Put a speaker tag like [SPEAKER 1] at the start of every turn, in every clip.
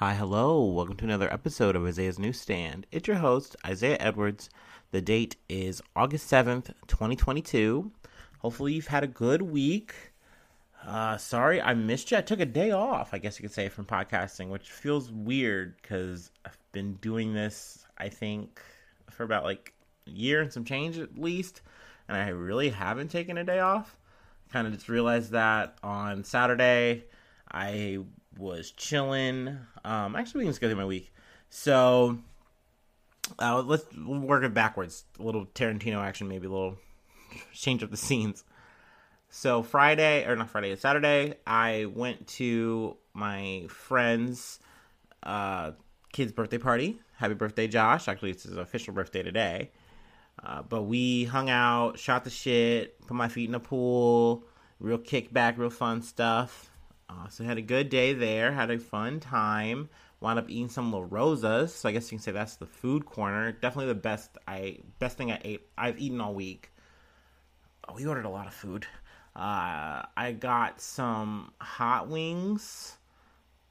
[SPEAKER 1] Hi, hello. Welcome to another episode of Isaiah's Newsstand. It's your host, Isaiah Edwards. The date is August 7th, 2022. Hopefully, you've had a good week. Uh, sorry, I missed you. I took a day off, I guess you could say, from podcasting, which feels weird because I've been doing this, I think, for about like a year and some change at least, and I really haven't taken a day off. Kind of just realized that on Saturday. I was chilling. Um, actually, we can just go through my week. So, uh, let's work it backwards. A little Tarantino action, maybe a little change up the scenes. So Friday or not Friday, it's Saturday, I went to my friend's uh, kid's birthday party. Happy birthday, Josh! Actually, it's his official birthday today. Uh, but we hung out, shot the shit, put my feet in the pool, real kickback, real fun stuff. Uh, so had a good day there, had a fun time. Wound up eating some LaRosa's, so I guess you can say that's the food corner. Definitely the best I best thing I ate I've eaten all week. Oh, we ordered a lot of food. Uh, I got some hot wings,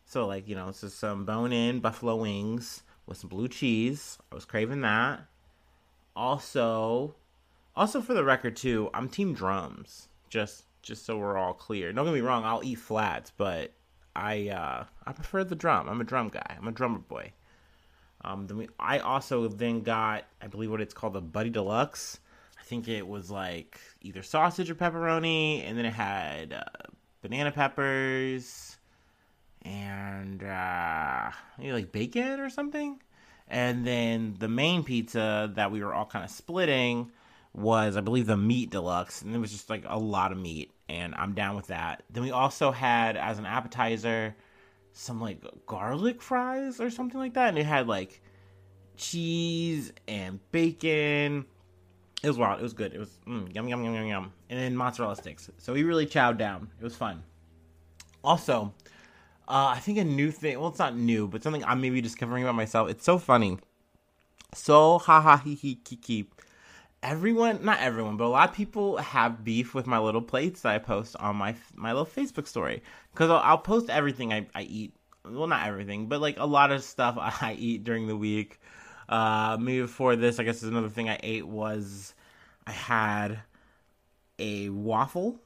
[SPEAKER 1] so like you know, it's just some bone-in buffalo wings with some blue cheese. I was craving that. Also, also for the record too, I'm team drums. Just just so we're all clear. Don't get me wrong, I'll eat flats, but I uh, I prefer the drum. I'm a drum guy. I'm a drummer boy. Um, then we, I also then got I believe what it's called the Buddy Deluxe. I think it was like either sausage or pepperoni, and then it had uh, banana peppers and uh, like bacon or something. And then the main pizza that we were all kind of splitting was, I believe, the meat deluxe, and it was just like a lot of meat, and I'm down with that. Then we also had as an appetizer some like garlic fries or something like that, and it had like cheese and bacon. It was wild. It was good. It was mm, yum yum yum yum yum, and then mozzarella sticks. So we really chowed down. It was fun. Also, uh, I think a new thing. Well, it's not new, but something I'm maybe discovering about myself. It's so funny. So ha ha he he kiki. Everyone, not everyone, but a lot of people have beef with my little plates that I post on my my little Facebook story because I'll, I'll, post everything I, I eat. Well, not everything, but like a lot of stuff I eat during the week. Uh, maybe before this, I guess another thing I ate was I had a waffle,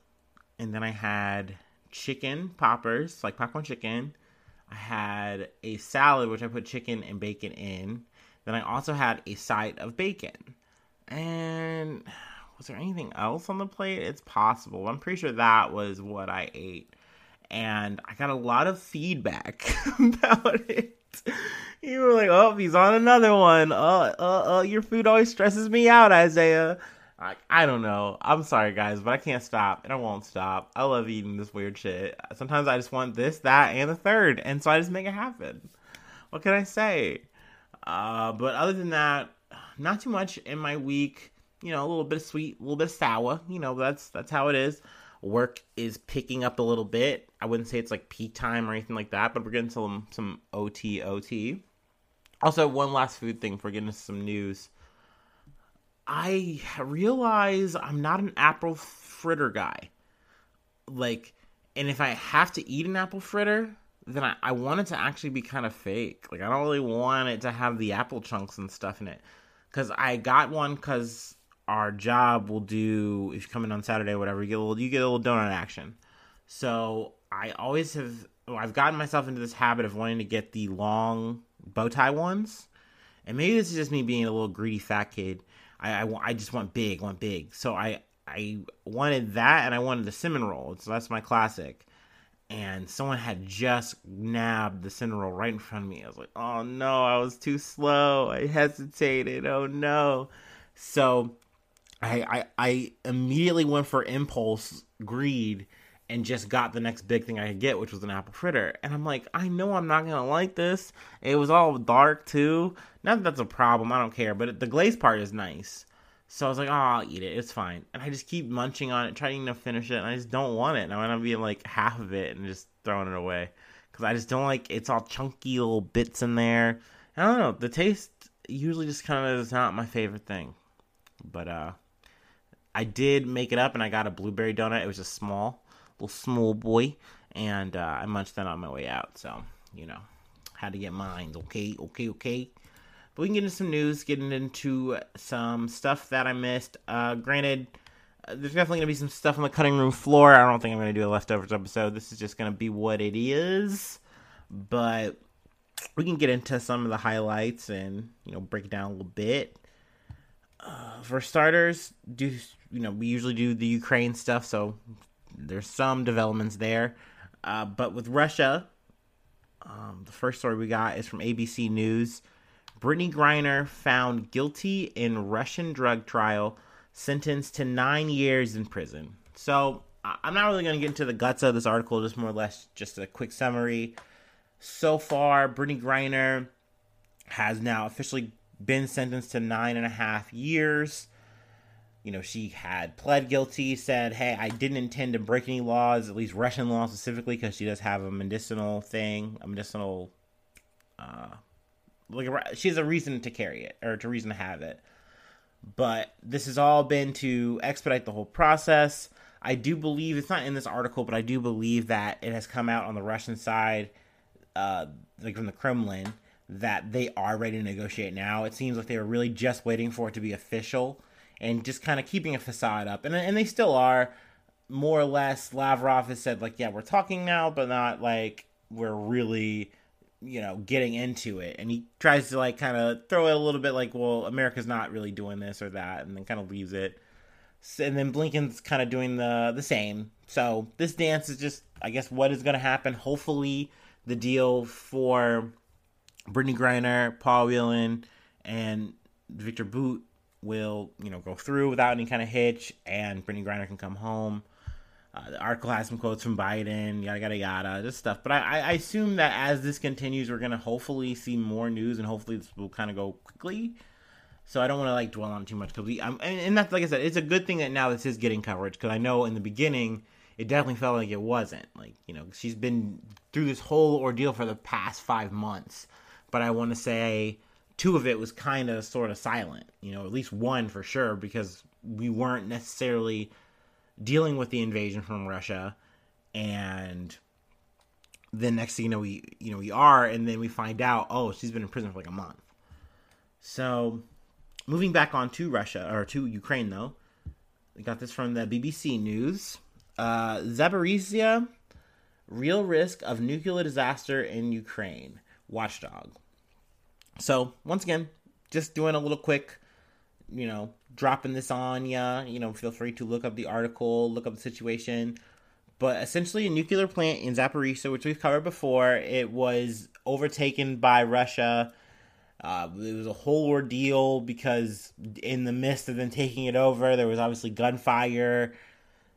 [SPEAKER 1] and then I had chicken poppers, like popcorn chicken. I had a salad, which I put chicken and bacon in. Then I also had a side of bacon. And was there anything else on the plate? It's possible. I'm pretty sure that was what I ate. And I got a lot of feedback about it. You were like, oh, he's on another one. Uh, uh, uh, your food always stresses me out, Isaiah. Like, I don't know. I'm sorry, guys, but I can't stop, and I won't stop. I love eating this weird shit. Sometimes I just want this, that, and the third, and so I just make it happen. What can I say? Uh, but other than that, not too much in my week. You know, a little bit of sweet, a little bit of sour. You know, that's that's how it is. Work is picking up a little bit. I wouldn't say it's like peak time or anything like that, but we're getting some some OT OT. Also, one last food thing for getting some news. I realize I'm not an apple fritter guy. Like, and if I have to eat an apple fritter, then I, I want it to actually be kind of fake. Like, I don't really want it to have the apple chunks and stuff in it. Because I got one because our job will do, if you come in on Saturday whatever, you get a little, you get a little donut action. So I always have, well, I've gotten myself into this habit of wanting to get the long bow tie ones. And maybe this is just me being a little greedy fat kid I, I, I just want big, want big. So I I wanted that, and I wanted the cinnamon roll. So that's my classic. And someone had just nabbed the roll right in front of me. I was like, oh no, I was too slow. I hesitated. Oh no. So I I, I immediately went for impulse greed and just got the next big thing I could get, which was an apple fritter. And I'm like, I know I'm not gonna like this. It was all dark too. Not that that's a problem, I don't care, but the glaze part is nice. So I was like, oh, I'll eat it. It's fine. And I just keep munching on it, trying to finish it, and I just don't want it. And I want to be like half of it and just throwing it away because I just don't like it's all chunky little bits in there. I don't know. The taste usually just kind of is not my favorite thing, but uh, I did make it up, and I got a blueberry donut. It was just small little small boy, and uh, I munched that on my way out. So you know, Had to get mine. Okay, okay, okay. But we can get into some news, getting into some stuff that I missed. Uh, granted, uh, there's definitely gonna be some stuff on the cutting room floor. I don't think I'm gonna do a leftovers episode. This is just gonna be what it is. But we can get into some of the highlights and you know break it down a little bit. Uh, for starters, do you know we usually do the Ukraine stuff, so there's some developments there. Uh, but with Russia, um, the first story we got is from ABC News. Brittney Griner found guilty in Russian drug trial, sentenced to nine years in prison. So I'm not really going to get into the guts of this article, just more or less just a quick summary. So far, Brittney Griner has now officially been sentenced to nine and a half years. You know, she had pled guilty, said, Hey, I didn't intend to break any laws, at least Russian law specifically, because she does have a medicinal thing, a medicinal, uh, like, she has a reason to carry it, or to reason to have it. But this has all been to expedite the whole process. I do believe, it's not in this article, but I do believe that it has come out on the Russian side, uh, like from the Kremlin, that they are ready to negotiate now. It seems like they were really just waiting for it to be official and just kind of keeping a facade up. And, and they still are, more or less. Lavrov has said, like, yeah, we're talking now, but not like we're really, you know, getting into it. And he tries to, like, kind of throw it a little bit like, well, America's not really doing this or that, and then kind of leaves it. And then Blinken's kind of doing the the same. So this dance is just, I guess, what is going to happen. Hopefully, the deal for Brittney Griner, Paul Whelan, and Viktor Bout will, you know, go through without any kind of hitch, and Brittney Griner can come home. Uh, the article has some quotes from Biden, yada yada yada, just stuff. But I, I assume that as this continues, we're gonna hopefully see more news, and hopefully this will kind of go quickly. So I don't want to like dwell on too much because we, I'm, and that's like I said, it's a good thing that now this is getting coverage because I know in the beginning it definitely felt like it wasn't. Like you know, she's been through this whole ordeal for the past five months, but I want to say two of it was kind of sort of silent. You know, at least one for sure because we weren't necessarily dealing with the invasion from Russia, and then next thing you know, we you know we are, and then we find out, oh, she's been in prison for like a month. So, moving back on to Russia or to Ukraine though, we got this from the BBC News. Uh, Zaporizhia, real risk of nuclear disaster in Ukraine. Watchdog. So once again, just doing a little quick, you know, dropping this on ya. You know, feel free to look up the article, look up the situation. But essentially, a nuclear plant in Zaporizhia, which we've covered before, it was overtaken by Russia. Uh, it was a whole ordeal because in the midst of them taking it over, there was obviously gunfire.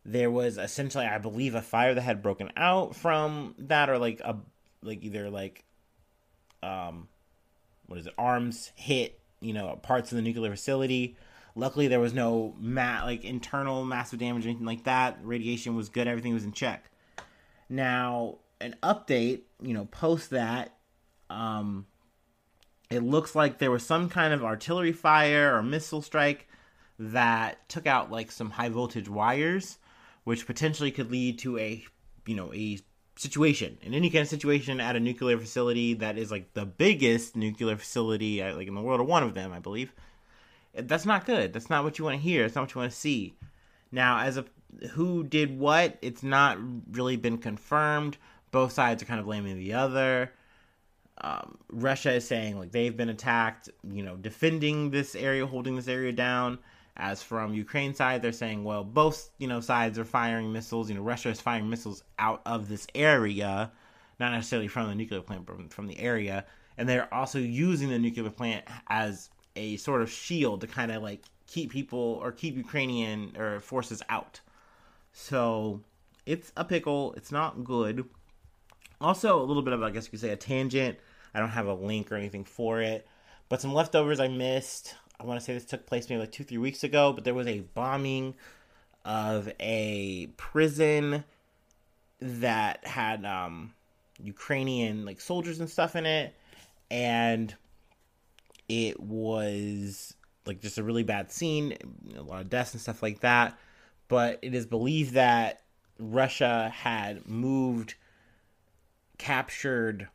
[SPEAKER 1] There was essentially, I believe, a fire that had broken out from that, or like a like either like um what is it arms hit you know parts of the nuclear facility. Luckily there was no ma- like internal massive damage or anything like that. Radiation was good. Everything was in check. Now an update you know post that um it looks like there was some kind of artillery fire or missile strike that took out like some high voltage wires which potentially could lead to a you know a situation. In any kind of situation at a nuclear facility that is like the biggest nuclear facility uh, like in the world or one of them i believe that's not good. That's not what you want to hear. It's not what you want to see. Now as a who did what it's not really been confirmed. Both sides are kind of blaming the other. Um, russia is saying like they've been attacked you know defending this area holding this area down as from Ukraine side, they're saying, well, both you know sides are firing missiles. You know, Russia is firing missiles out of this area, not necessarily from the nuclear plant, but from the area, and they're also using the nuclear plant as a sort of shield to kind of like keep people or keep Ukrainian or forces out. So it's a pickle. It's not good. Also, a little bit of I guess you could say a tangent. I don't have a link or anything for it, but some leftovers I missed. I want to say this took place maybe like two, three weeks ago, but there was a bombing of a prison that had um, Ukrainian like soldiers and stuff in it, and it was like just a really bad scene, a lot of deaths and stuff like that. But it is believed that Russia had moved, captured,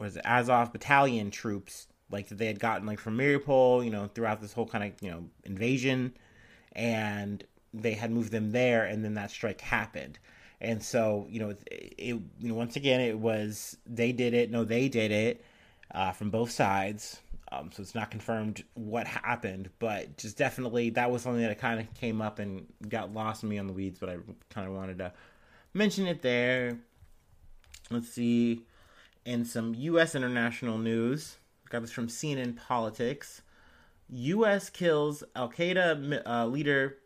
[SPEAKER 1] was it Azov battalion troops like that they had gotten like from Mariupol, you know, throughout this whole kind of you know invasion, and they had moved them there, and then that strike happened. And so, you know, it, it you know, once again, it was they did it. No, they did it uh, from both sides. Um, so it's not confirmed what happened, but just definitely that was something that kind of came up and got lost in me on the weeds. But I kind of wanted to mention it there. Let's see. In some U.S. international news, this from CNN Politics. U.S. kills Al Qaeda uh, leader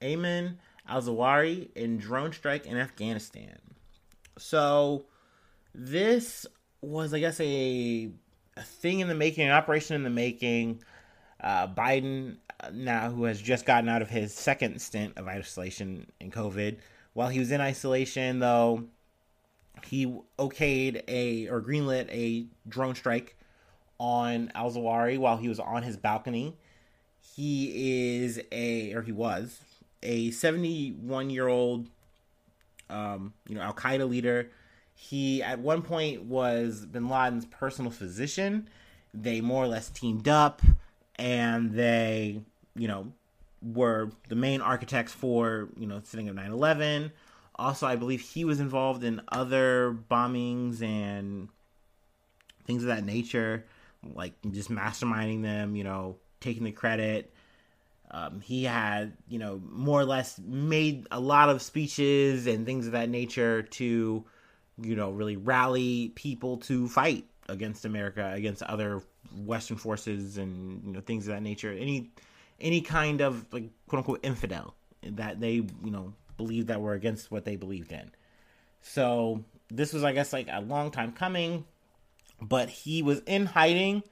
[SPEAKER 1] Ayman al Zawahiri in drone strike in Afghanistan. So, this was, I guess, a, a thing in the making, an operation in the making. Uh, Biden, uh, now who has just gotten out of his second stint of isolation in COVID, while he was in isolation, though, he okayed a or greenlit a drone strike on Al Zawahiri while he was on his balcony. He is a, or he was, a 71 year old, um, you know, Al Qaeda leader. He at one point was Bin Laden's personal physician. They more or less teamed up, and they, you know, were the main architects for you know sitting of 9/11. Also, I believe he was involved in other bombings and things of that nature, like just masterminding them. You know, taking the credit. Um, he had, you know, more or less made a lot of speeches and things of that nature to, you know, really rally people to fight against America, against other Western forces, and you know things of that nature. Any any kind of like quote unquote infidel that they you know believed that were against what they believed in. So this was, I guess, like a long time coming, but he was in hiding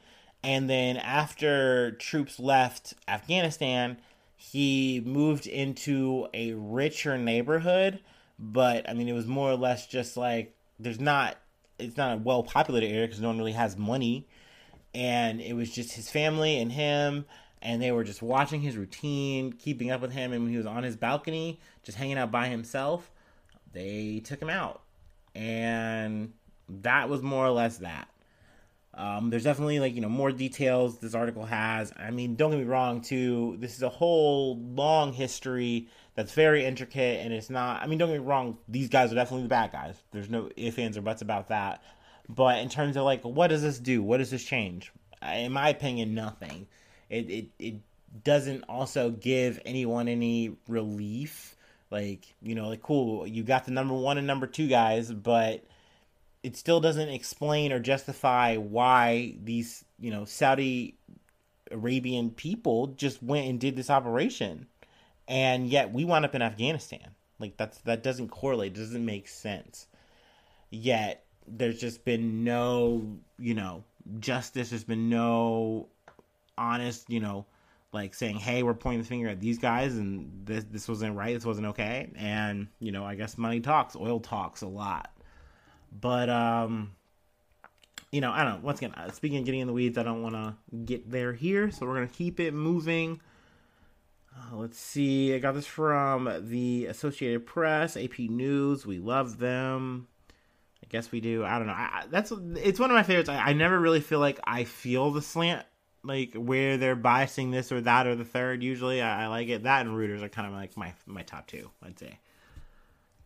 [SPEAKER 1] and then after troops left Afghanistan, he moved into a richer neighborhood. But I mean, it was more or less just like there's not, it's not a well populated area because no one really has money. And it was just his family and him. And they were just watching his routine, keeping up with him. And when he was on his balcony, just hanging out by himself, they took him out. And that was more or less that. Um, there's definitely like you know more details this article has. I mean, don't get me wrong, too. This is a whole long history that's very intricate, and it's not. I mean, don't get me wrong. These guys are definitely the bad guys. There's no ifs, ands, or buts about that. But in terms of like, what does this do? What does this change? In my opinion, nothing. It it it doesn't also give anyone any relief. Like you know, like cool, you got the number one and number two guys, but it still doesn't explain or justify why these you know Saudi Arabian people just went and did this operation, and yet we wound up in Afghanistan. Like that's that doesn't correlate. It doesn't make sense. Yet there's just been no you know justice. There's been no honest you know like saying, "Hey, we're pointing the finger at these guys, and this this wasn't right. This wasn't okay." And you know, I guess money talks, oil talks a lot. But um, you know, I don't. Once again, uh, speaking of getting in the weeds, I don't want to get there here, so we're gonna keep it moving. Uh, let's see. I got this from the Associated Press, AP News. We love them. I guess we do. I don't know. I, that's it's one of my favorites. I, I never really feel like I feel the slant, like where they're biasing this or that or the third. Usually, I, I like it. That and Reuters are kind of like my my top two. I'd say.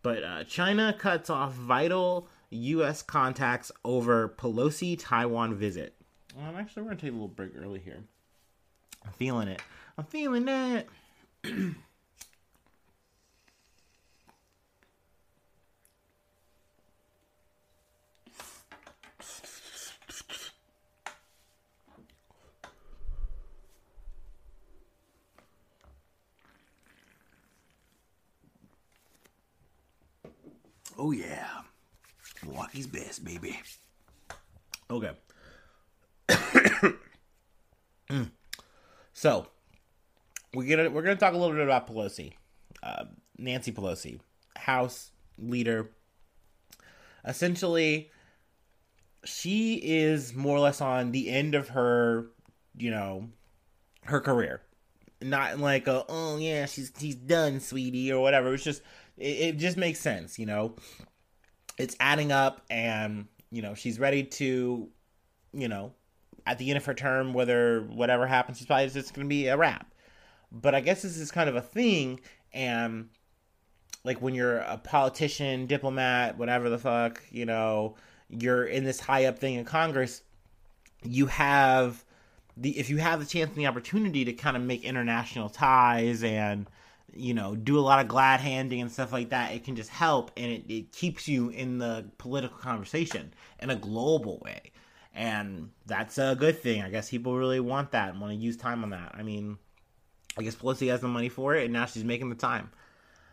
[SPEAKER 1] But uh, China cuts off vital U.S. contacts over Pelosi Taiwan visit. Well, I'm actually, we're gonna take a little break early here. I'm feeling it. I'm feeling it. oh yeah. Milwaukee's best, baby. Okay. so we're gonna we're gonna talk a little bit about Pelosi, uh, Nancy Pelosi, House leader. Essentially, she is more or less on the end of her, you know, her career. Not like a oh yeah she's she's done, sweetie, or whatever. It's just it, it just makes sense, you know it's adding up and you know she's ready to you know, at the end of her term, whether whatever happens, she's probably just going to be a wrap. But I guess this is kind of a thing, and like when you're a politician, diplomat, whatever the fuck, you know, you're in this high up thing in Congress, you have the if you have the chance and the opportunity to kind of make international ties and you know do a lot of glad handing and stuff like that it can just help and it, it keeps you in the political conversation in a global way and that's a good thing i guess people really want that and want to use time on that i mean i guess pelosi has the money for it and now she's making the time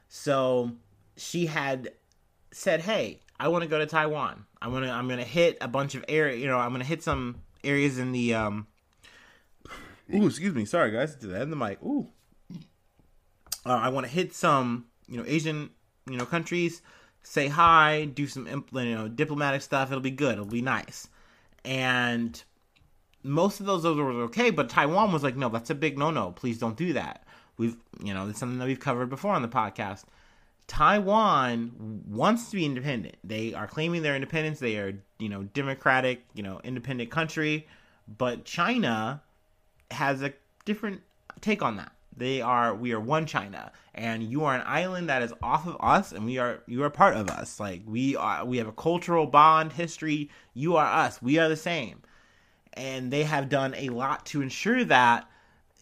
[SPEAKER 1] so she had said hey i want to go to taiwan i want to i'm going to hit a bunch of area you know i'm going to hit some areas in the um Ooh, excuse me. Sorry, guys. To the end the mic. Ooh. Uh, I want to hit some, you know, Asian, you know, countries. Say hi. Do some, you know, diplomatic stuff. It'll be good. It'll be nice. And most of those those were okay, but Taiwan was like, no, that's a big no no. Please don't do that. We've, you know, it's something that we've covered before on the podcast. Taiwan wants to be independent. They are claiming their independence. They are, you know, democratic, you know, independent country. But China has a different take on that. They are we are one China, and you are an island that is off of us, and we are you are part of us. Like we are, we have a cultural bond, history. You are us. We are the same, and they have done a lot to ensure that.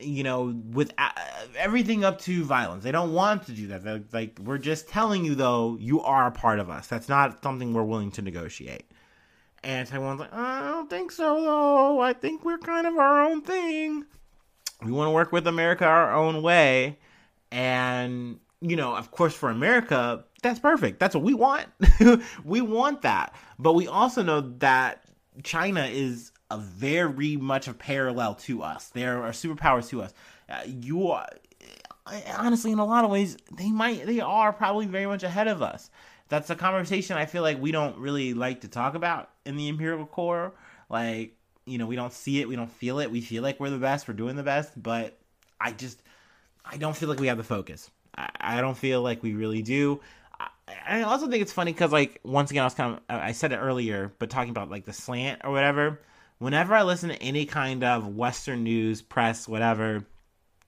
[SPEAKER 1] You know, with uh, everything up to violence, they don't want to do that. They're, like we're just telling you, though, you are a part of us. That's not something we're willing to negotiate. And Taiwan's like, I don't think so, though. I think we're kind of our own thing. We want to work with America our own way. And, you know, of course, for America, that's perfect. That's what we want. we want that. But we also know that China is a very much a parallel to us. They are superpowers to us. Uh, you are, honestly, in a lot of ways, they might, they are probably very much ahead of us that's a conversation I feel like we don't really like to talk about in the empirical core. Like, you know, we don't see it, we don't feel it. We feel like we're the best, we're doing the best, but I just I don't feel like we have the focus. I, I don't feel like we really do. I, I also think it's funny because, like, once again, I was kind of I said it earlier, but talking about like the slant or whatever. Whenever I listen to any kind of Western news, press, whatever,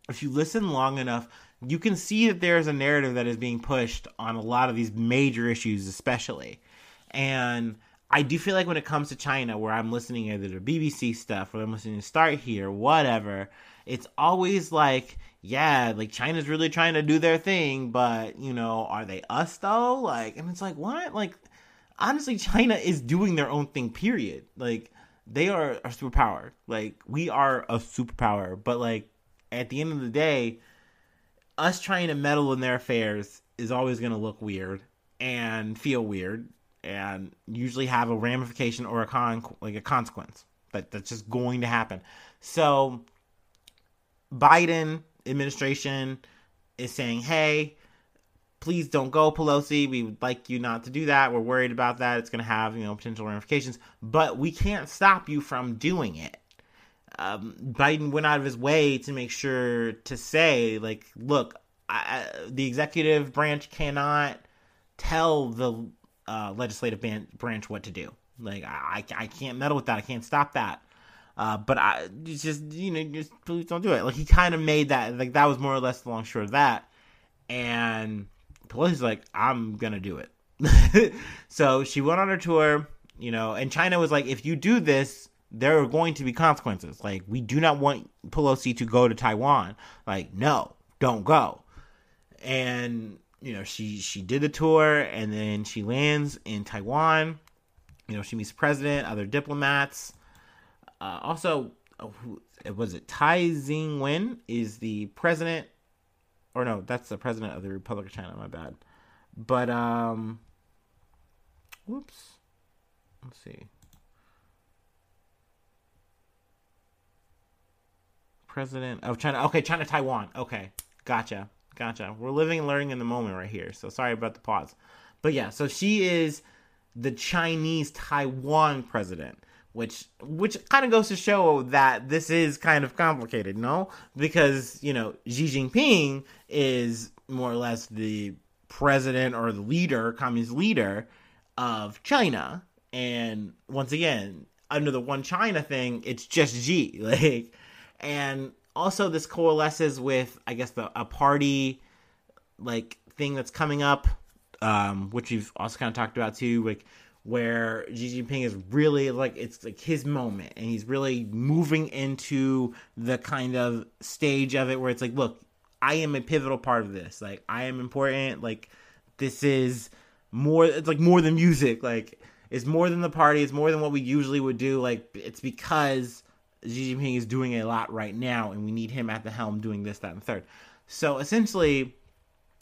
[SPEAKER 1] if you listen long enough, you can see that there's a narrative that is being pushed on a lot of these major issues, especially. And I do feel like when it comes to China, where I'm listening either to BBC stuff or I'm listening to Start Here, whatever, it's always like, yeah, like China's really trying to do their thing, but you know, are they us though? Like, and it's like, what? Like, honestly, China is doing their own thing, period. Like, they are a superpower. Like, we are a superpower, but like, at the end of the day, us trying to meddle in their affairs is always going to look weird and feel weird and usually have a ramification or a con like a consequence that that's just going to happen. So Biden administration is saying, "Hey, please don't go Pelosi. We would like you not to do that. We're worried about that. It's going to have, you know, potential ramifications, but we can't stop you from doing it." um, Biden went out of his way to make sure to say, like, look, I, the executive branch cannot tell the uh, legislative ban- branch what to do. Like, I, I can't meddle with that. I can't stop that. Uh, but I just, you know, just please don't do it. Like, he kind of made that, like, that was more or less the long short of that. And Pelosi's like, I'm gonna do it. so she went on her tour, you know, and China was like, if you do this, there are going to be consequences. Like, we do not want Pelosi to go to Taiwan. Like, no, don't go. And you know, she she did the tour, and then she lands in Taiwan. You know, she meets president, other diplomats. Uh, also, uh, was it Tsai Ing-wen is the president, or no, that's the president of the Republic of China. My bad. But um, whoops. Let's see. president of China. Okay, China, Taiwan. Okay, gotcha, gotcha. We're living and learning in the moment right here. So sorry about the pause, but yeah. So she is the Chinese Taiwan president, which which kind of goes to show that this is kind of complicated, no? Because you know Xi Jinping is more or less the president or the leader, communist leader of China, and once again, under the one China thing, it's just Xi. Like, and also this coalesces with I guess the a party like thing that's coming up, um, which we've also kind of talked about too, like where Xi Jinping is really like it's like his moment, and he's really moving into the kind of stage of it where it's like, look, I am a pivotal part of this. Like, I am important. Like, this is more. It's like more than music. Like, it's more than the party. It's more than what we usually would do. Like, it's because Xi Jinping is doing a lot right now, and we need him at the helm doing this, that, and third. So essentially,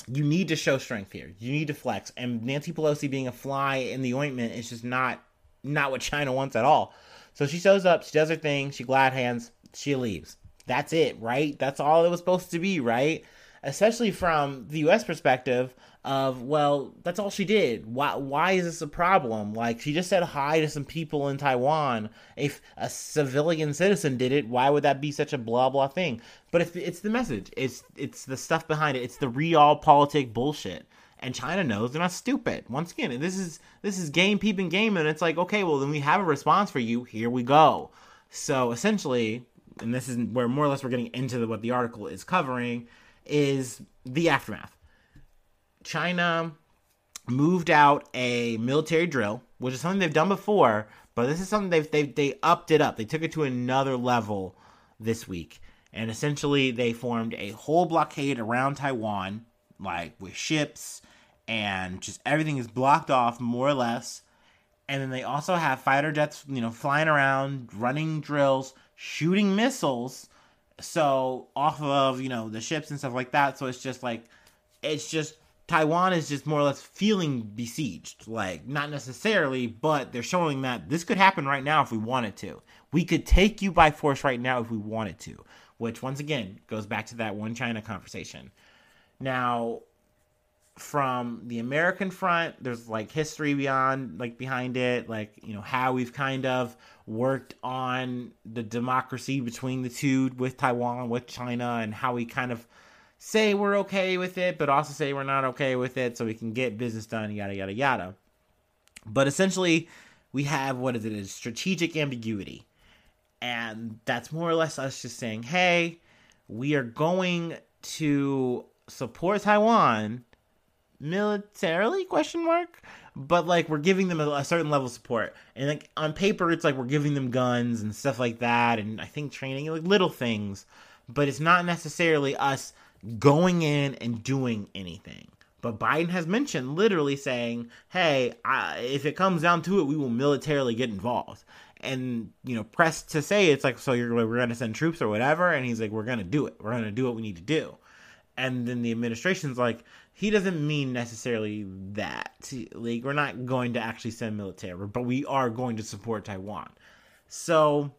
[SPEAKER 1] you need to show strength here. You need to flex. And Nancy Pelosi being a fly in the ointment is just not not what China wants at all. So she shows up, she does her thing, she glad hands, she leaves. That's it, right? That's all it was supposed to be, right? Especially from the US perspective, of well that's all she did. Why why is this a problem? Like she just said hi to some people in taiwan. If a civilian citizen did it why would that be such a blah blah thing? But it's, it's the message. It's it's the stuff behind it. It's the realpolitik bullshit. And china knows they're not stupid. Once again this is this is game peeping game and it's like okay well then we have a response for you. Here we go. So essentially and this is where more or less we're getting into the, what the article is covering is the aftermath China moved out a military drill, which is something they've done before, but this is something they've they they upped it up. They took it to another level this week, and essentially they formed a whole blockade around Taiwan, like with ships and just everything is blocked off more or less. And then they also have fighter jets, you know, flying around, running drills, shooting missiles. So off of you know the ships and stuff like that. So it's just like it's just Taiwan is just more or less feeling besieged. Like, not necessarily, but they're showing that this could happen right now if we wanted to. We could take you by force right now if we wanted to, which once again goes back to that one China conversation. Now, from the American front, there's like history beyond, like behind it, like, you know, how we've kind of worked on the democracy between the two with Taiwan, with China, and how we kind of say we're okay with it, but also say we're not okay with it so we can get business done, yada, yada, yada. But essentially, we have what is it? Is strategic ambiguity. And that's more or less us just saying, hey, we are going to support Taiwan militarily question mark but like we're giving them a, a, certain level of support and like on paper it's like we're giving them guns and stuff like that and i think training like little things but it's not necessarily us going in and doing anything. But Biden has mentioned literally saying, hey, I, if it comes down to it, we will militarily get involved. And, you know, pressed to say it's like, so you're we're going to send troops or whatever. And he's like, we're going to do it. We're going to do what we need to do. And then the administration's like, he doesn't mean necessarily that. Like, we're not going to actually send military, but we are going to support Taiwan. So,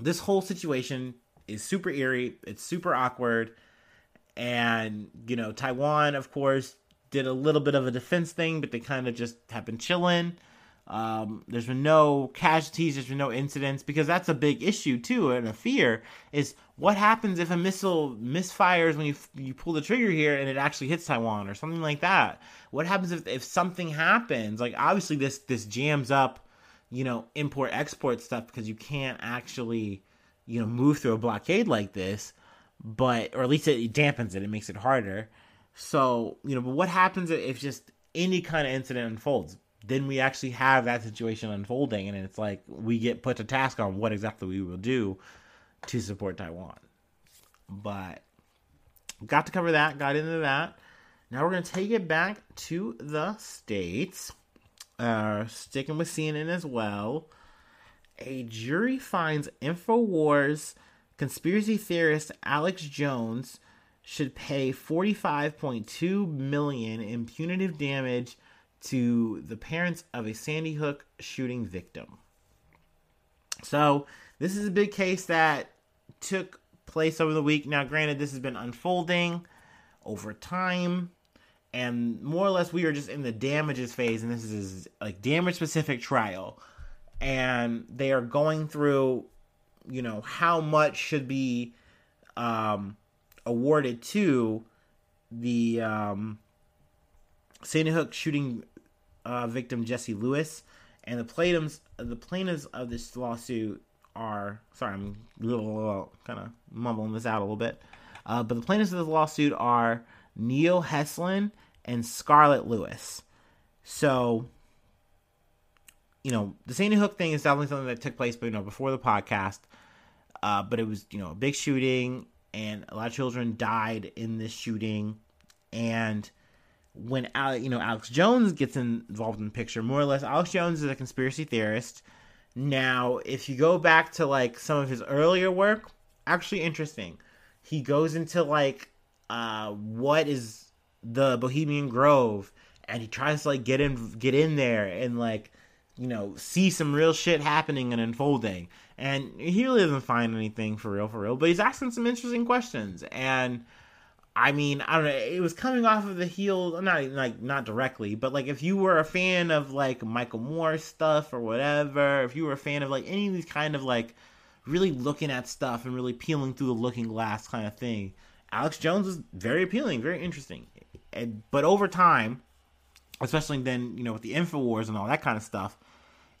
[SPEAKER 1] this whole situation is super eerie. It's super awkward and, you know, Taiwan, of course, did a little bit of a defense thing, but they kind of just have been chilling. Um, there's been no casualties, there's been no incidents, because that's a big issue too, and a fear is what happens if a missile misfires when you you pull the trigger here and it actually hits Taiwan or something like that. What happens if if something happens? Like obviously this this jams up, you know, import export stuff because you can't actually, you know, move through a blockade like this but or at least it dampens it. It makes it harder. So you know, but what happens if just any kind of incident unfolds? Then we actually have that situation unfolding, and it's like we get put to task on what exactly we will do to support Taiwan. But got to cover that. Got into that. Now we're gonna take it back to the states. Uh, sticking with CNN as well. A jury finds Infowars conspiracy theorist Alex Jones should pay 45.2 million in punitive damage to the parents of a Sandy Hook shooting victim. So, this is a big case that took place over the week. Now, granted, this has been unfolding over time, and more or less, we are just in the damages phase, and this is like damage specific trial. And they are going through you know how much should be um, awarded to the um, Sandy Hook shooting uh, victim Jesse Lewis And the plaintiffs, the plaintiffs of this lawsuit are sorry, I'm kind of mumbling this out a little bit, uh, but the plaintiffs of this lawsuit are Neil Heslin and Scarlett Lewis. So, you know, the Sandy Hook thing is definitely something that took place, but you know, before the podcast. Uh, but it was you know a big shooting, and a lot of children died in this shooting, and when you know Alex Jones gets involved in the picture, more or less, Alex Jones is a conspiracy theorist. Now, if you go back to like some of his earlier work, actually interesting. He goes into like uh, what is the Bohemian Grove, and he tries to like get in get in there and like you know see some real shit happening and unfolding. And he really doesn't find anything for real, for real. But he's asking some interesting questions, and I mean, I don't know. It was coming off of the heels, not like not directly, but like if you were a fan of like Michael Moore stuff or whatever, if you were a fan of like any of these kind of like really looking at stuff and really peeling through the looking glass kind of thing, Alex Jones was very appealing, very interesting. And, but over time, especially then you know with the Infowars and all that kind of stuff,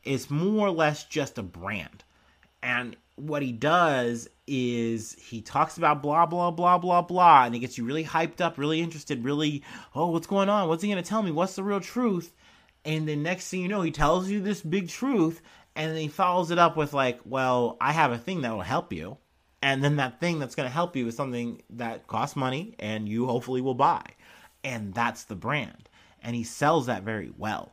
[SPEAKER 1] it's more or less just a brand. And what he does is he talks about blah blah blah blah blah and it gets you really hyped up really interested really oh what's going on? What's he going to tell me? What's the real truth? And then next thing you know he tells you this big truth and then he follows it up with like well i have a thing that will help you. And then that thing that's going to help you is something that costs money and you hopefully will buy. And that's the brand. And he sells that very well.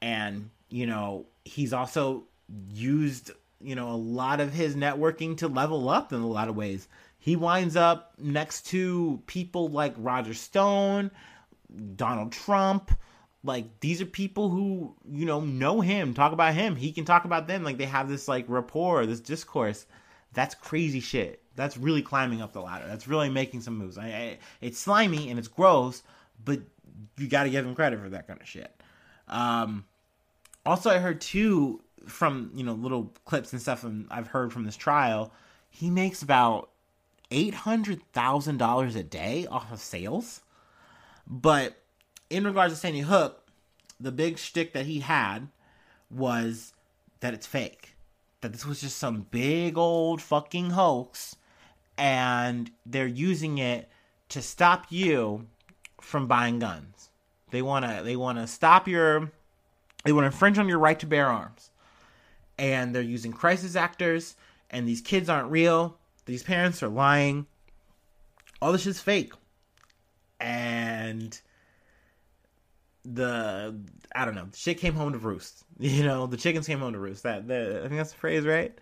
[SPEAKER 1] And you know he's also used you know, a lot of his networking to level up in a lot of ways. He winds up next to people like Roger Stone, Donald Trump. Like these are people who, you know, know him, talk about him. He can talk about them. Like they have this like rapport, this discourse. That's crazy shit. That's really climbing up the ladder. That's really making some moves. I, I, it's slimy and it's gross, but you got to give him credit for that kind of shit. Um, also, I heard too from you know little clips and stuff and I've heard from this trial, he makes about eight hundred thousand dollars a day off of sales. But in regards to Sandy Hook, the big shtick that he had was that it's fake. That this was just some big old fucking hoax, and they're using it to stop you from buying guns. They wanna they wanna stop your they want to infringe on your right to bear arms and they're using crisis actors, and these kids aren't real. These parents are lying. All this is fake. And the I don't know, shit came home to roost. You know, the chickens came home to roost. That the, I think that's the phrase, right?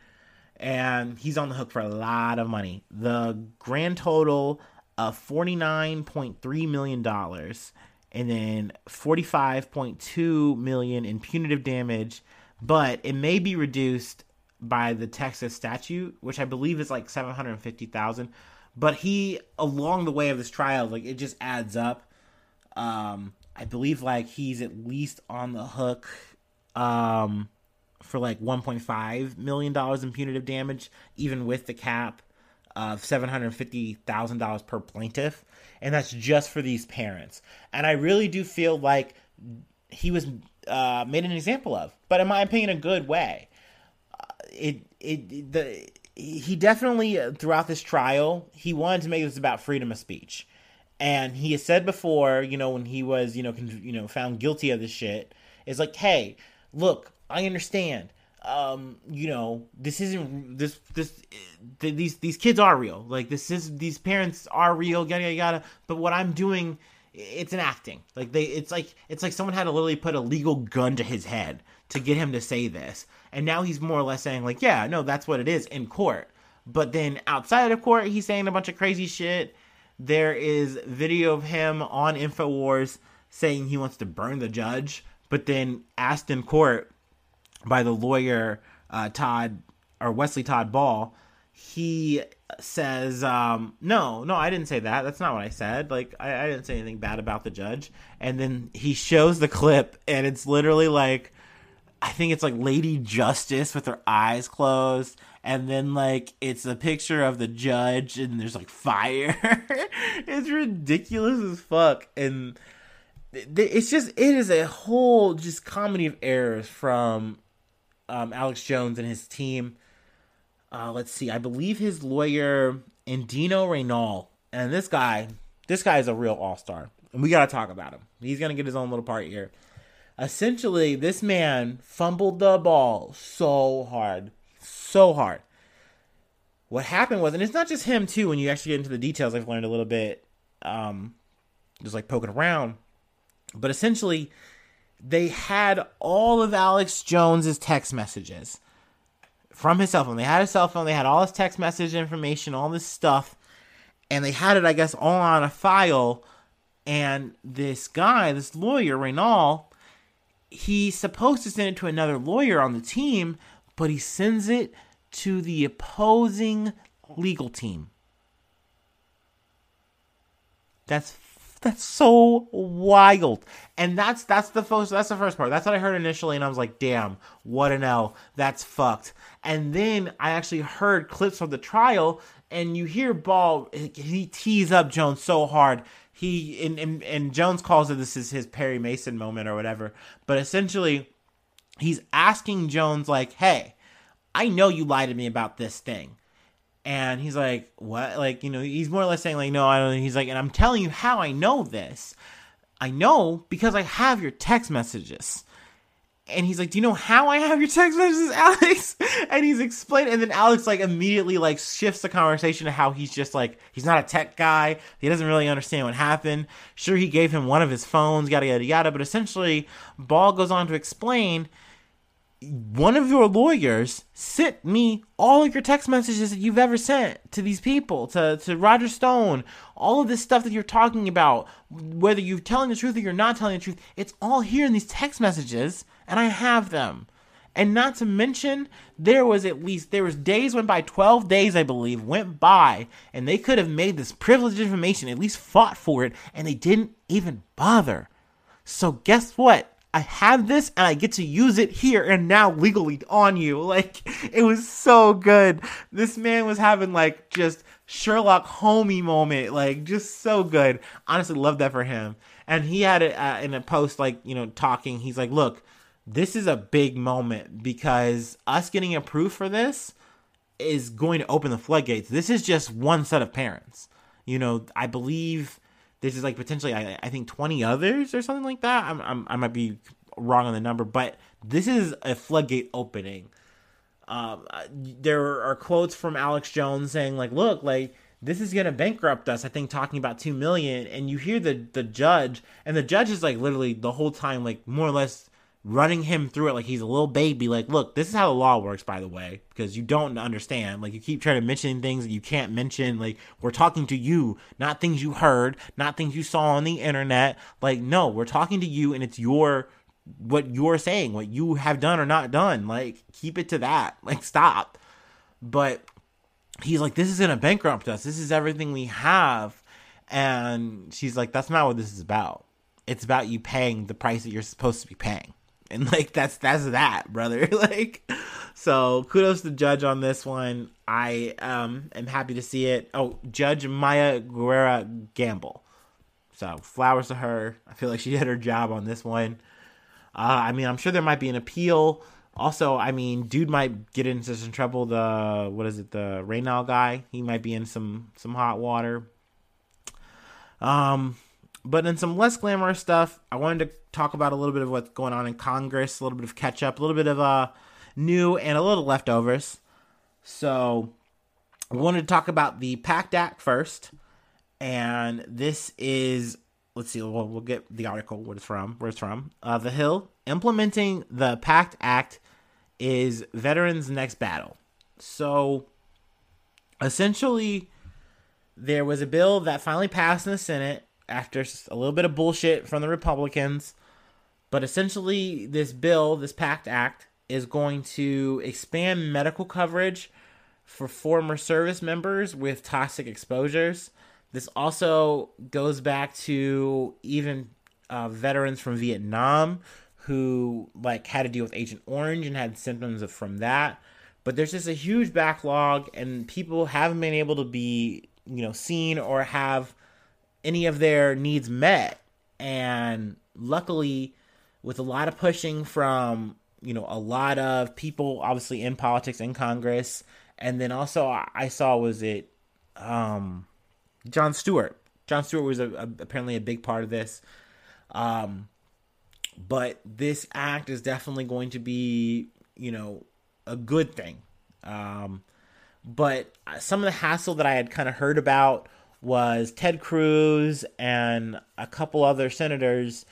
[SPEAKER 1] And he's on the hook for a lot of money. The grand total of forty nine point three million dollars, and then forty five point two million in punitive damage but it may be reduced by the Texas statute, which I believe is like seven hundred fifty thousand. But he, along the way of this trial, like it just adds up. Um, I believe like he's at least on the hook, um, for like one point five million dollars in punitive damage, even with the cap of seven hundred fifty thousand dollars per plaintiff, and that's just for these parents. And I really do feel like he was uh, made an example of, but in my opinion, a good way. Uh, it it the he definitely uh, throughout this trial he wanted to make this about freedom of speech, and he has said before, you know, when he was you know con- you know found guilty of this shit, is like, hey, look, I understand. Um, you know, this isn't this this th- these these kids are real. Like this is these parents are real. Yada yada yada. But what I'm doing it's an acting. Like they, it's like it's like someone had to literally put a legal gun to his head to get him to say this, and now he's more or less saying like, yeah, no, that's what it is in court. But then outside of court, he's saying a bunch of crazy shit. There is video of him on Infowars saying he wants to burn the judge, but then asked in court by the lawyer uh, Todd or Wesley Todd Ball, he says, um, no, no, I didn't say that. That's not what I said. Like, I, I didn't say anything bad about the judge. And then he shows the clip, and it's literally like, I think it's like Lady Justice with her eyes closed. And then, like, it's a picture of the judge, and there's like fire. it's ridiculous as fuck. And it's just it is a whole just comedy of errors from um, Alex Jones and his team. Uh, let's see, I believe his lawyer Andino Reynal, and this guy, this guy is a real all star, and we got to talk about him. He's gonna get his own little part here. Essentially, this man fumbled the ball so hard, so hard. What happened was, and it's not just him too. When you actually get into the details, I've learned a little bit, um, just like poking around but essentially, they had all of Alex Jones's text messages from his cell phone. They had his cell phone, they had all his text message information, all this stuff, and they had it, I guess, all on a file. And this guy, this lawyer, Reynal, he's supposed to send it to another lawyer on the team, but he sends it to the opposing legal team. That's that's so wild. And that's that's the first that's the first part. That's what I heard initially and I was like, "Damn, what an L. That's fucked." And then I actually heard clips from the trial and you hear Ball he tees up Jones so hard. He and, and, and Jones calls it this is his Perry Mason moment or whatever. But essentially he's asking Jones like, "Hey, I know you lied to me about this thing and he's like, "What?" Like, you know, he's more or less saying, like, "No, I don't." He's like, "And I'm telling you how I know this. I know because I have your text messages." And he's like, "Do you know how I have your text messages, Alex?" and he's explaining, and then Alex like immediately like shifts the conversation to how he's just like he's not a tech guy. He doesn't really understand what happened. Sure, he gave him one of his phones, yada yada yada. But essentially, Ball goes on to explain one of your lawyers sent me all of your text messages that you've ever sent to these people, to, to Roger Stone, all of this stuff that you're talking about, whether you're telling the truth or you're not telling the truth, it's all here in these text messages, and I have them. And not to mention, there was at least there was days went by, twelve days I believe went by, and they could have made this privileged information, at least fought for it, and they didn't even bother. So guess what? I have this and I get to use it here and now legally on you. Like it was so good. This man was having like just Sherlock Homie moment, like just so good. Honestly, love that for him. And he had it uh, in a post, like you know, talking. He's like, "Look, this is a big moment because us getting approved for this is going to open the floodgates. This is just one set of parents. You know, I believe." This is like potentially, I, I think, 20 others or something like that. I'm, I'm, i might be wrong on the number, but this is a floodgate opening. Um, there are quotes from Alex Jones saying, like, look, like, this is gonna bankrupt us. I think talking about two million, and you hear the the judge, and the judge is like literally the whole time, like more or less running him through it like he's a little baby. Like, look, this is how the law works, by the way, because you don't understand. Like, you keep trying to mention things that you can't mention. Like, we're talking to you, not things you heard, not things you saw on the internet. Like, no, we're talking to you, and it's your what you're saying, what you have done or not done. Like, keep it to that. Like, stop. But he's like, this is gonna bankrupt us. This is everything we have. And she's like, that's not what this is about. It's about you paying the price that you're supposed to be paying and like that's that's that brother. Like so kudos to judge on this one. I um am happy to see it. Oh judge maya guerra gamble. So flowers to her. I feel like she did her job on this one. Uh i mean i'm sure there might be an appeal. Also i mean dude might get into some trouble the what is it the Reynal guy. He might be in some some hot water. Um but in some less glamorous stuff, I wanted to talk about a little bit of what's going on in Congress, a little bit of catch up, a little bit of uh, new and a little leftovers. So I wanted to talk about the PACT Act first. And this is, let's see, we'll, we'll get the article, what it's from, where it's from. Uh, the Hill, implementing the PACT Act is veterans' next battle. So essentially, there was a bill that finally passed in the Senate after a little bit of bullshit from the Republicans. But essentially, this bill, this PACT Act, is going to expand medical coverage for former service members with toxic exposures. This also goes back to even uh, veterans from Vietnam who like had to deal with Agent Orange and had symptoms of, from that. But there's just a huge backlog, and people haven't been able to be, you know, seen or have any of their needs met And luckily, with a lot of pushing from you know a lot of people, obviously in politics in Congress, and then also I saw was it um, Jon Stewart. Jon Stewart was a, a, apparently a big part of this. Um, but this act is definitely going to be, you know, a good thing. Um, but some of the hassle that I had kind of heard about was Ted Cruz and a couple other senators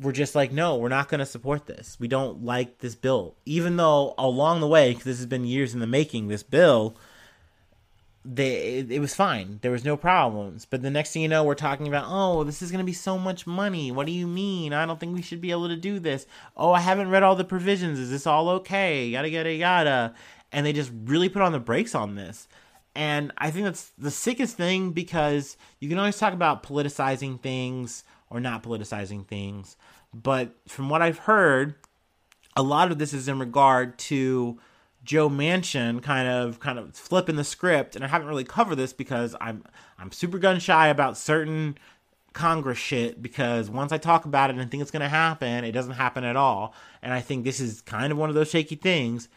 [SPEAKER 1] were just like, no, we're not going to support this. We don't like this bill. Even though along the way, because this has been years in the making, this bill, they it, it, was fine. There was no problems. But the next thing you know, we're talking about, oh, this is going to be so much money. What do you mean? I don't think we should be able to do this. Oh, I haven't read all the provisions. Is this all okay? Yada yada yada. And they just really put on the brakes on this. And I think that's the sickest thing because you can always talk about politicizing things or not politicizing things. But from what I've heard, a lot of this is in regard to Joe Manchin kind of kind of flipping the script, and I haven't really covered this because I'm I'm super gun shy about certain Congress shit because once I talk about it and think it's going to happen, it doesn't happen at all. And I think this is kind of one of those shaky things.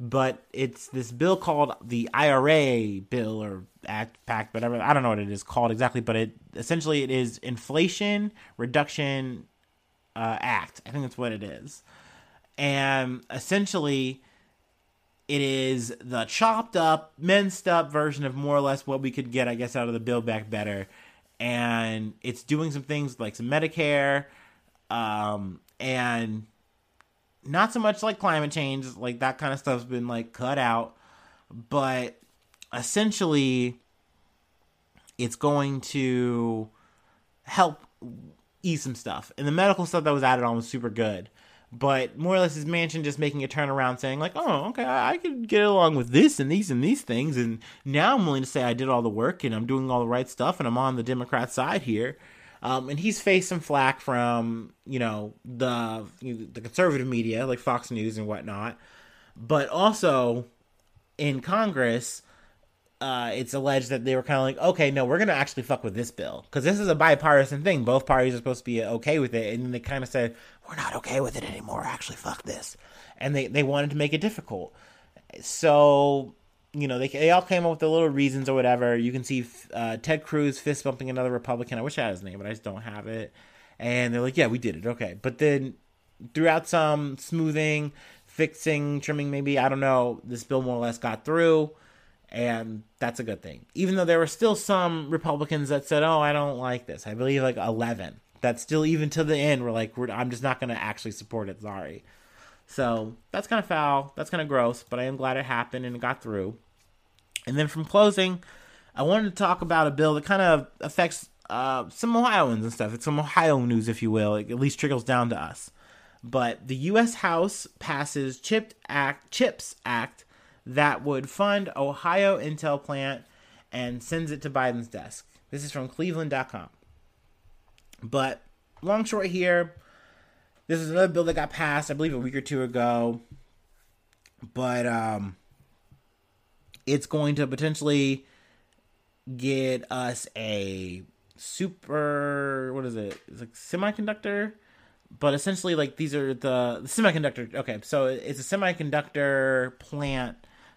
[SPEAKER 1] But it's this bill called the IRA bill or Act Pact, whatever. I don't know what it is called exactly, but it essentially it is Inflation Reduction uh, Act. I think that's what it is. And essentially, it is the chopped up, minced up version of more or less what we could get, I guess, out of the Build Back Better. And it's doing some things like some Medicare, um, and not so much like climate change, like that kind of stuff's been like cut out. But essentially, it's going to help ease some stuff. And the medical stuff that was added on was super good. But more or less, his Manchin just making a turnaround, saying like, "Oh, okay, I, I could get along with this and these and these things, and now I'm willing to say I did all the work and I'm doing all the right stuff, and I'm on the Democrat side here." Um, and he's faced some flack from you know the the conservative media like Fox News and whatnot, but also in Congress, uh, it's alleged that they were kind of like, okay, no, we're gonna actually fuck with this bill because this is a bipartisan thing. Both parties are supposed to be okay with it, and then they kind of said, we're not okay with it anymore. Actually, fuck this, and they they wanted to make it difficult. So you know they they all came up with the little reasons or whatever. You can see uh, Ted Cruz fist bumping another Republican. I wish I had his name, but I just don't have it. And they're like, yeah, we did it, okay. But then throughout some smoothing, fixing, trimming, maybe I don't know, this bill more or less got through and that's a good thing. Even though there were still some Republicans that said, "Oh, I don't like this." I believe like eleven that still even to the end were like, we're, "I'm just not going to actually support it." Sorry. So that's kind of foul. That's kind of gross, but I am glad it happened and it got through. And then from closing, I wanted to talk about a bill that kind of affects uh, some Ohioans and stuff. It's some Ohio news, if you will. It at least trickles down to us. But the U.S. House passes CHIPS Act, CHIPS Act that would fund Ohio Intel plant and sends it to Biden's desk. This is from cleveland.com. But long short here, this is another bill that got passed, I believe, a week or two ago. But um, it's going to potentially get us a super what is it? It's like semiconductor but essentially like these are the, the, semiconductor okay so it's a semiconductor plant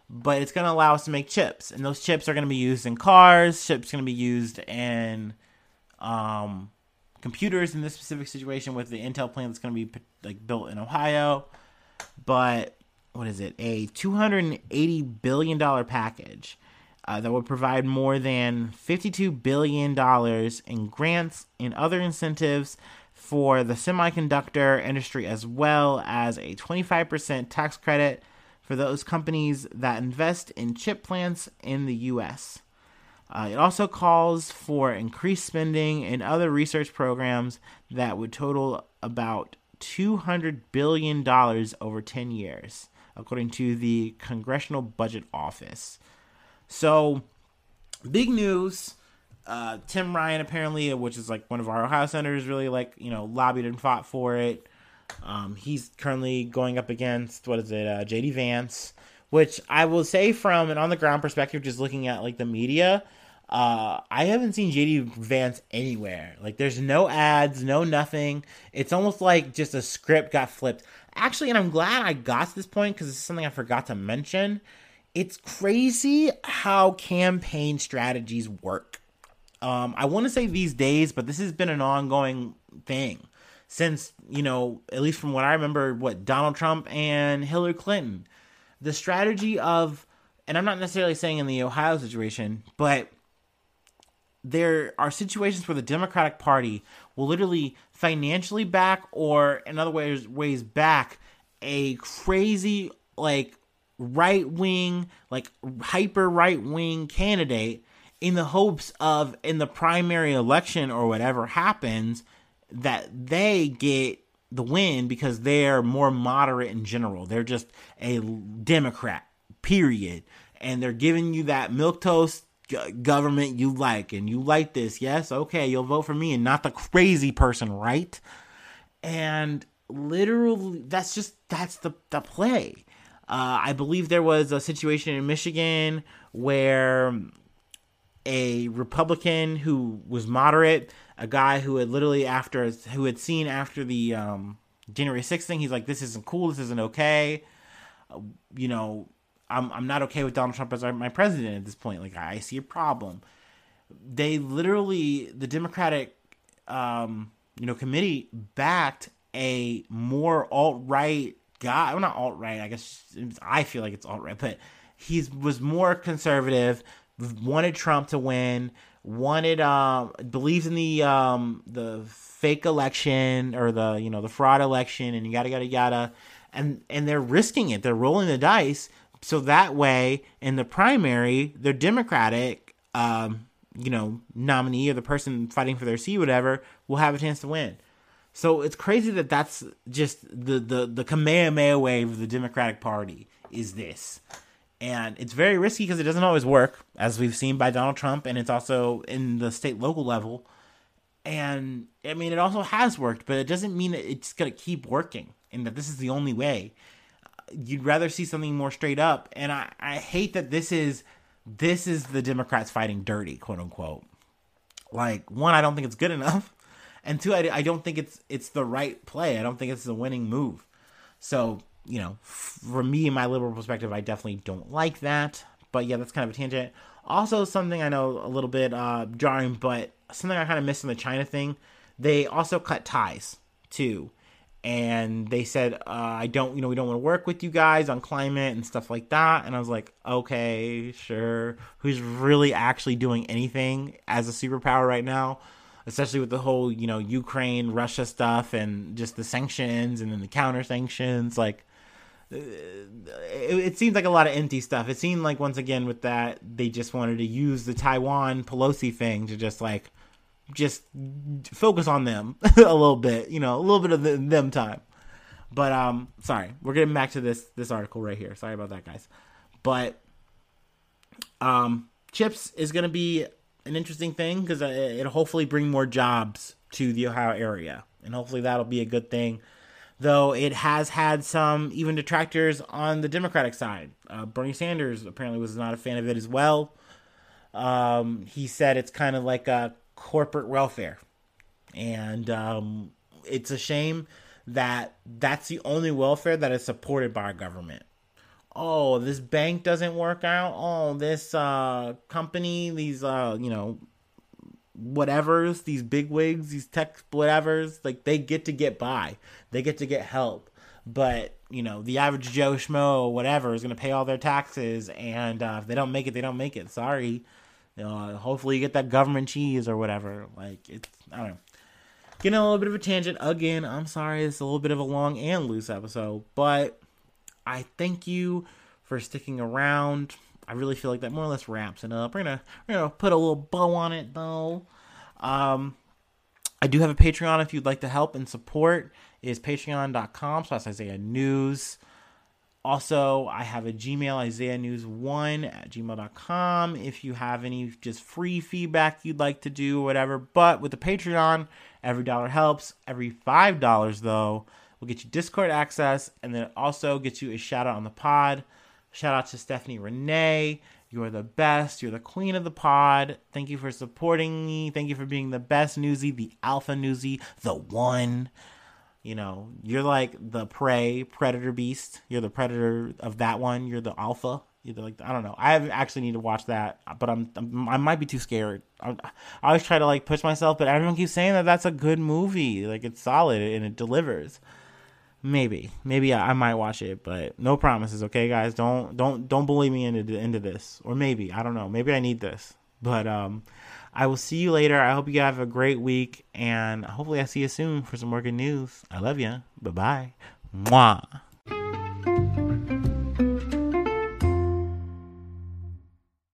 [SPEAKER 1] but it's going to allow us to make chips, and those chips are going to be used in cars. Chips going to be used in um, computers in this specific situation with the Intel plant that's going to be like built in Ohio. But what is it? A two hundred and eighty billion dollar package. Uh, that would provide more than $52 billion in grants and other incentives for the semiconductor industry, as well as a 25% tax credit for those companies that invest in chip plants in the U.S. Uh, it also calls for increased spending in other research programs that would total about $200 billion over 10 years, according to the Congressional Budget Office. So, big news. Uh, Tim Ryan, apparently, which is like one of our Ohio senators, really like, you know, lobbied and fought for it. Um, he's currently going up against what is it, uh, JD Vance, which I will say from an on the ground perspective, just looking at like the media, Uh, I haven't seen JD Vance anywhere. Like, there's no ads, no nothing. It's almost like just a script got flipped. Actually, and I'm glad I got to this point because it's something I forgot to mention. It's crazy how campaign strategies work. Um, I want to say these days, but this has been an ongoing thing since, you know, at least from what I remember, what Donald Trump and Hillary Clinton. The strategy of, and I'm not necessarily saying in the Ohio situation, but there are situations where the Democratic Party will literally financially back or in other ways ways back a crazy like right wing like hyper right wing candidate in the hopes of in the primary election or whatever happens that they get the win because they're more moderate in general. They're just a Democrat, period. And they're giving you that milk toast government you like and you like this. Yes, okay, you'll vote for me and not the crazy person, right? And literally that's just that's the the play. Uh, I believe there was a situation in Michigan where a Republican who was moderate, a guy who had literally after who had seen after the um, January 6th thing, he's like, "This isn't cool. This isn't okay." Uh, you know, I'm I'm not okay with Donald Trump as my president at this point. Like, I see a problem. They literally, the Democratic, um, you know, committee backed a more alt right guy. Well, not alt right. I guess I feel like it's alt right, but he was more conservative wanted Trump to win, wanted um believes in the um the fake election or the you know the fraud election and yada yada yada and and they're risking it they're rolling the dice so that way in the primary the democratic um you know nominee or the person fighting for their seat whatever will have a chance to win so it's crazy that that's just the the the kamehameha wave of the democratic party is this and it's very risky because it doesn't always work, as we've seen by Donald Trump, and it's also in the state local level. And I mean, it also has worked, but it doesn't mean that it's going to keep working and that this is the only way. You'd rather see something more straight up, and I, I hate that this is this is the Democrats fighting dirty, quote unquote. Like one, I don't think it's good enough, and two, I, I don't think it's it's the right play. I don't think it's the winning move. So you know, from me, and my liberal perspective, I definitely don't like that. But yeah, that's kind of a tangent. Also, something I know a little bit uh, jarring, but something I kind of missed in the China thing. They also cut ties too, and they said, uh, "I don't, you know, we don't want to work with you guys on climate and stuff like that." And I was like, "Okay, sure." Who's really actually doing anything as a superpower right now? especially with the whole you know Ukraine Russia stuff and just the sanctions and then the counter sanctions like it, it seems like a lot of empty stuff. It seemed like once again with that they just wanted to use the Taiwan Pelosi thing to just like just focus on them a little bit, you know, a little bit of the, them time. But um sorry, we're getting back to this this article right here. Sorry about that, guys. But um chips is going to be an interesting thing because uh, it'll hopefully bring more jobs to the Ohio area, and hopefully that'll be a good thing though it has had some even detractors on the Democratic side. Uh, Bernie Sanders apparently was not a fan of it as well. Um, he said it's kind of like a corporate welfare, and um, it's a shame that that's the only welfare that is supported by our government. Oh, this bank doesn't work out. Oh, this uh, company, these uh, you know whatevers, these big wigs, these tech whatevers, like they get to get by. They get to get help. But, you know, the average Joe Schmo whatever is going to pay all their taxes. And uh, if they don't make it, they don't make it. Sorry. Know, hopefully you get that government cheese or whatever. Like, it's, I don't know. Getting a little bit of a tangent again. I'm sorry, it's a little bit of a long and loose episode. But I thank you for sticking around. I really feel like that more or less wraps it up. We're gonna we're gonna put a little bow on it though. Um, I do have a Patreon if you'd like to help and support. It is patreon.com slash Isaiah News. Also, I have a Gmail, Isaiah News 1 at gmail.com. If you have any just free feedback you'd like to do, whatever. But with the Patreon, every dollar helps. Every $5, though, will get you Discord access and then also get you a shout out on the pod. Shout out to Stephanie Renee, You are the best. You're the queen of the pod. Thank you for supporting me. Thank you for being the best newsy, the alpha newsy, the one. You know, you're like the prey, predator beast. You're the predator of that one. You're the alpha. Either like I don't know. I actually need to watch that, but I'm, I'm i might be too scared. I, I always try to like push myself, but everyone keeps saying that that's a good movie. Like it's solid and it delivers. Maybe, maybe I, I might watch it, but no promises. Okay, guys, don't don't don't bully me into into this. Or maybe I don't know. Maybe I need this. But um, I will see you later. I hope you have a great week, and hopefully I see you soon for some more good news. I love you. Bye bye. Mwah.